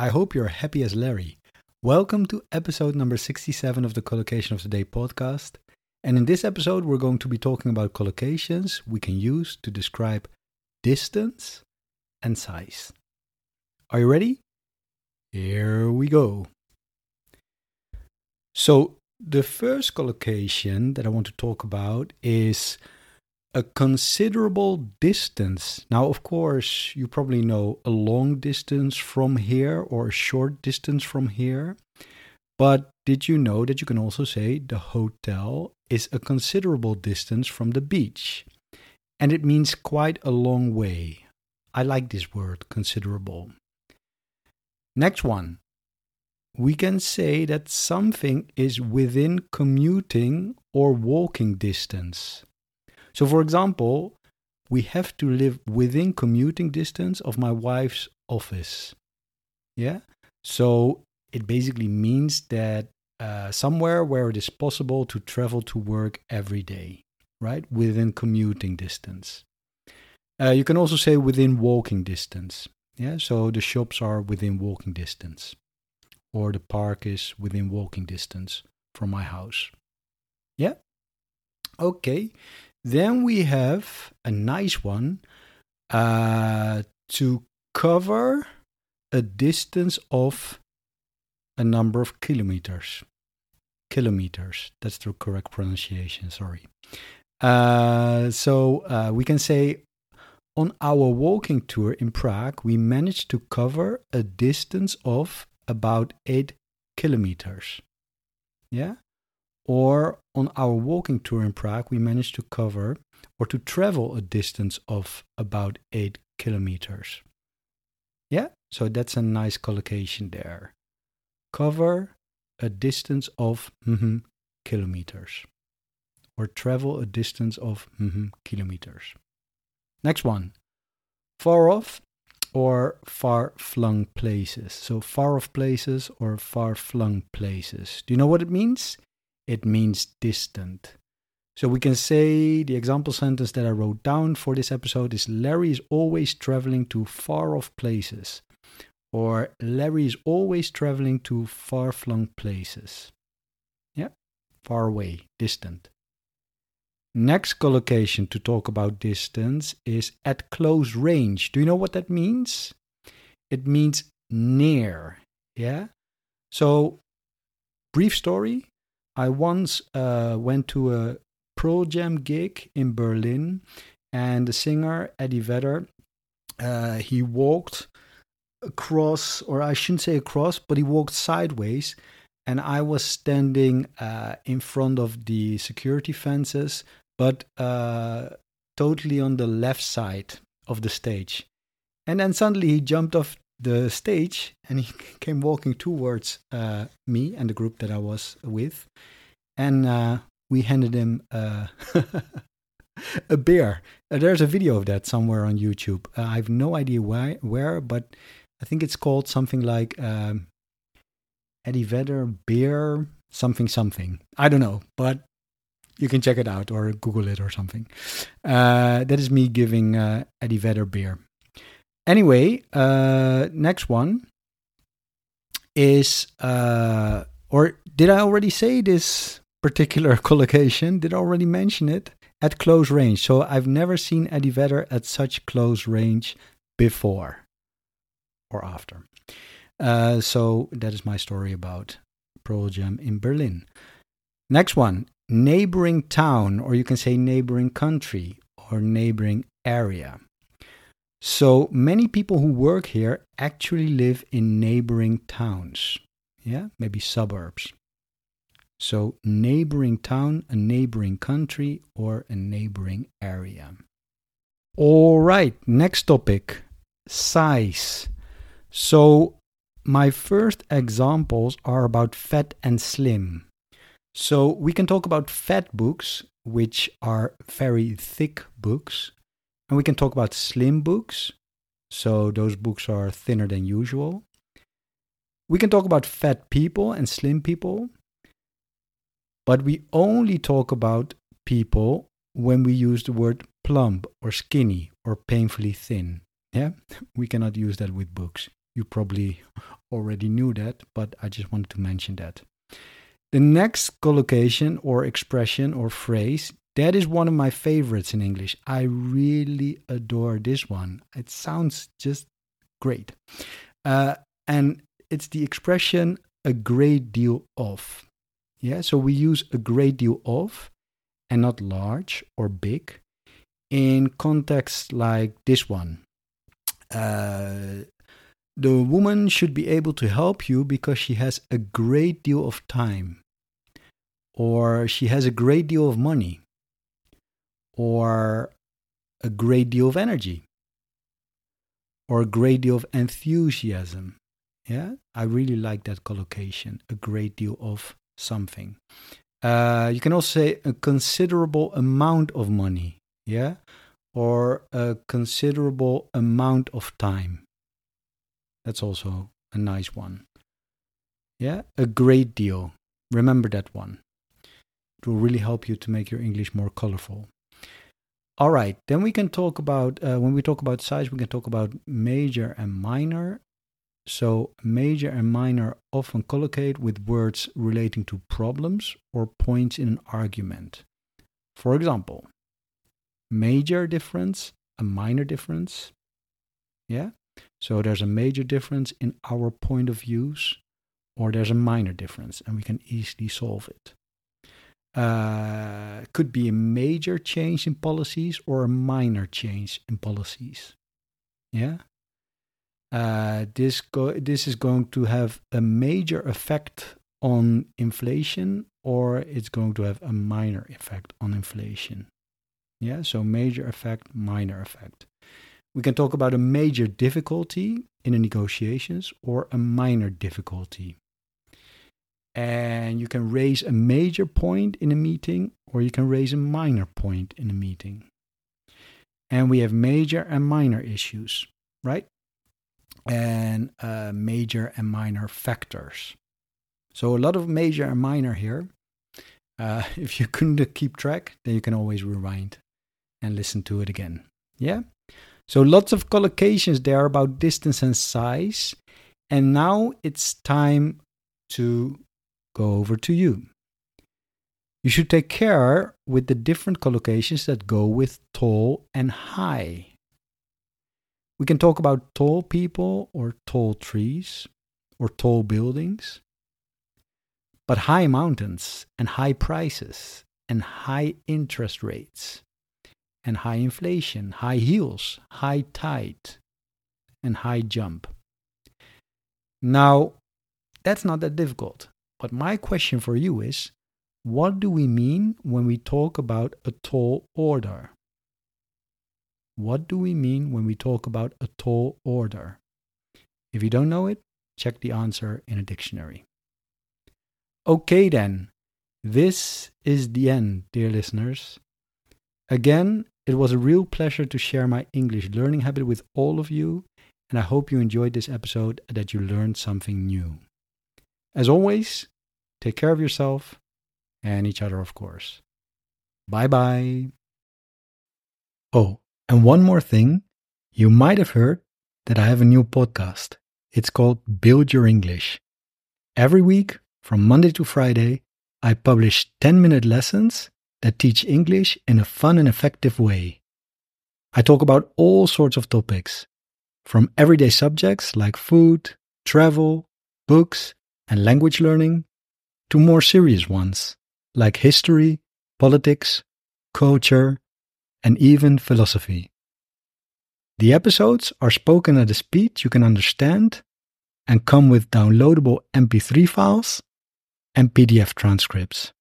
I hope you're happy as Larry. Welcome to episode number 67 of the Collocation of the Day podcast. And in this episode, we're going to be talking about collocations we can use to describe distance and size. Are you ready? Here we go. So, the first collocation that I want to talk about is a considerable distance. Now, of course, you probably know a long distance from here or a short distance from here. But did you know that you can also say the hotel is a considerable distance from the beach? And it means quite a long way. I like this word, considerable. Next one. We can say that something is within commuting or walking distance. So, for example, we have to live within commuting distance of my wife's office. Yeah. So it basically means that uh, somewhere where it is possible to travel to work every day, right? Within commuting distance. Uh, you can also say within walking distance. Yeah. So the shops are within walking distance, or the park is within walking distance from my house. Yeah. Okay. Then we have a nice one uh, to cover a distance of a number of kilometers. Kilometers, that's the correct pronunciation, sorry. Uh, so uh, we can say on our walking tour in Prague, we managed to cover a distance of about eight kilometers. Yeah? Or on our walking tour in Prague, we managed to cover or to travel a distance of about eight kilometers. Yeah, so that's a nice collocation there. Cover a distance of mm-hmm, kilometers or travel a distance of mm-hmm, kilometers. Next one far off or far flung places. So, far off places or far flung places. Do you know what it means? It means distant. So we can say the example sentence that I wrote down for this episode is Larry is always traveling to far off places. Or Larry is always traveling to far flung places. Yeah, far away, distant. Next collocation to talk about distance is at close range. Do you know what that means? It means near. Yeah. So, brief story I once uh, went to a Pearl Jam gig in Berlin, and the singer Eddie Vedder, uh, he walked across, or I shouldn't say across, but he walked sideways, and I was standing uh, in front of the security fences, but uh, totally on the left side of the stage. And then suddenly he jumped off the stage and he came walking towards uh, me and the group that I was with. And uh, we handed him uh, a beer. Uh, there's a video of that somewhere on YouTube. Uh, I have no idea why, where, but I think it's called something like um, Eddie Vedder beer something something. I don't know, but you can check it out or Google it or something. Uh, that is me giving Eddie Vedder beer. Anyway, uh, next one is, uh, or did I already say this particular collocation? Did I already mention it? At close range. So I've never seen Eddie Vedder at such close range before or after. Uh, so that is my story about Pearl Jam in Berlin. Next one, neighboring town, or you can say neighboring country or neighboring area. So many people who work here actually live in neighboring towns. Yeah, maybe suburbs. So, neighboring town, a neighboring country, or a neighboring area. All right, next topic size. So, my first examples are about fat and slim. So we can talk about fat books, which are very thick books, and we can talk about slim books. So those books are thinner than usual. We can talk about fat people and slim people, but we only talk about people when we use the word plump or skinny or painfully thin. Yeah, we cannot use that with books. You probably already knew that, but I just wanted to mention that. The next collocation or expression or phrase, that is one of my favorites in English. I really adore this one. It sounds just great. Uh, and it's the expression a great deal of. Yeah, so we use a great deal of and not large or big in contexts like this one. Uh, the woman should be able to help you because she has a great deal of time, or she has a great deal of money, or a great deal of energy, or a great deal of enthusiasm. Yeah, I really like that collocation, a great deal of something. Uh, you can also say a considerable amount of money, yeah, or a considerable amount of time. That's also a nice one. Yeah, a great deal. Remember that one. It will really help you to make your English more colorful. All right, then we can talk about, uh, when we talk about size, we can talk about major and minor. So, major and minor often collocate with words relating to problems or points in an argument. For example, major difference, a minor difference. Yeah? So, there's a major difference in our point of views, or there's a minor difference, and we can easily solve it. Uh, could be a major change in policies or a minor change in policies. Yeah? uh, this go- this is going to have a major effect on inflation or it's going to have a minor effect on inflation. Yeah, so major effect, minor effect. We can talk about a major difficulty in the negotiations or a minor difficulty. And you can raise a major point in a meeting or you can raise a minor point in a meeting. And we have major and minor issues, right? and uh, major and minor factors. So a lot of major and minor here. Uh, if you couldn't keep track, then you can always rewind and listen to it again. Yeah. So lots of collocations there about distance and size. And now it's time to go over to you. You should take care with the different collocations that go with tall and high. We can talk about tall people or tall trees or tall buildings. But high mountains and high prices and high interest rates and high inflation, high heels, high tide, and high jump. Now, that's not that difficult. But my question for you is what do we mean when we talk about a tall order? What do we mean when we talk about a tall order? If you don't know it, check the answer in a dictionary. Okay, then, this is the end, dear listeners. Again, it was a real pleasure to share my English learning habit with all of you, and I hope you enjoyed this episode and that you learned something new. As always, take care of yourself and each other, of course. Bye bye. Oh, and one more thing, you might have heard that I have a new podcast. It's called Build Your English. Every week, from Monday to Friday, I publish 10 minute lessons that teach English in a fun and effective way. I talk about all sorts of topics, from everyday subjects like food, travel, books, and language learning, to more serious ones like history, politics, culture, and even philosophy. The episodes are spoken at a speed you can understand and come with downloadable MP3 files and PDF transcripts.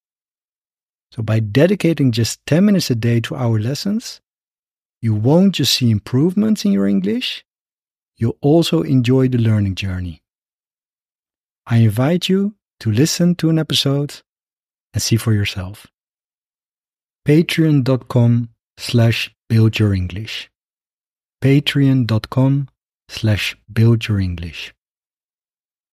So, by dedicating just 10 minutes a day to our lessons, you won't just see improvements in your English, you'll also enjoy the learning journey. I invite you to listen to an episode and see for yourself. Patreon.com slash build your English. Patreon.com slash build your English.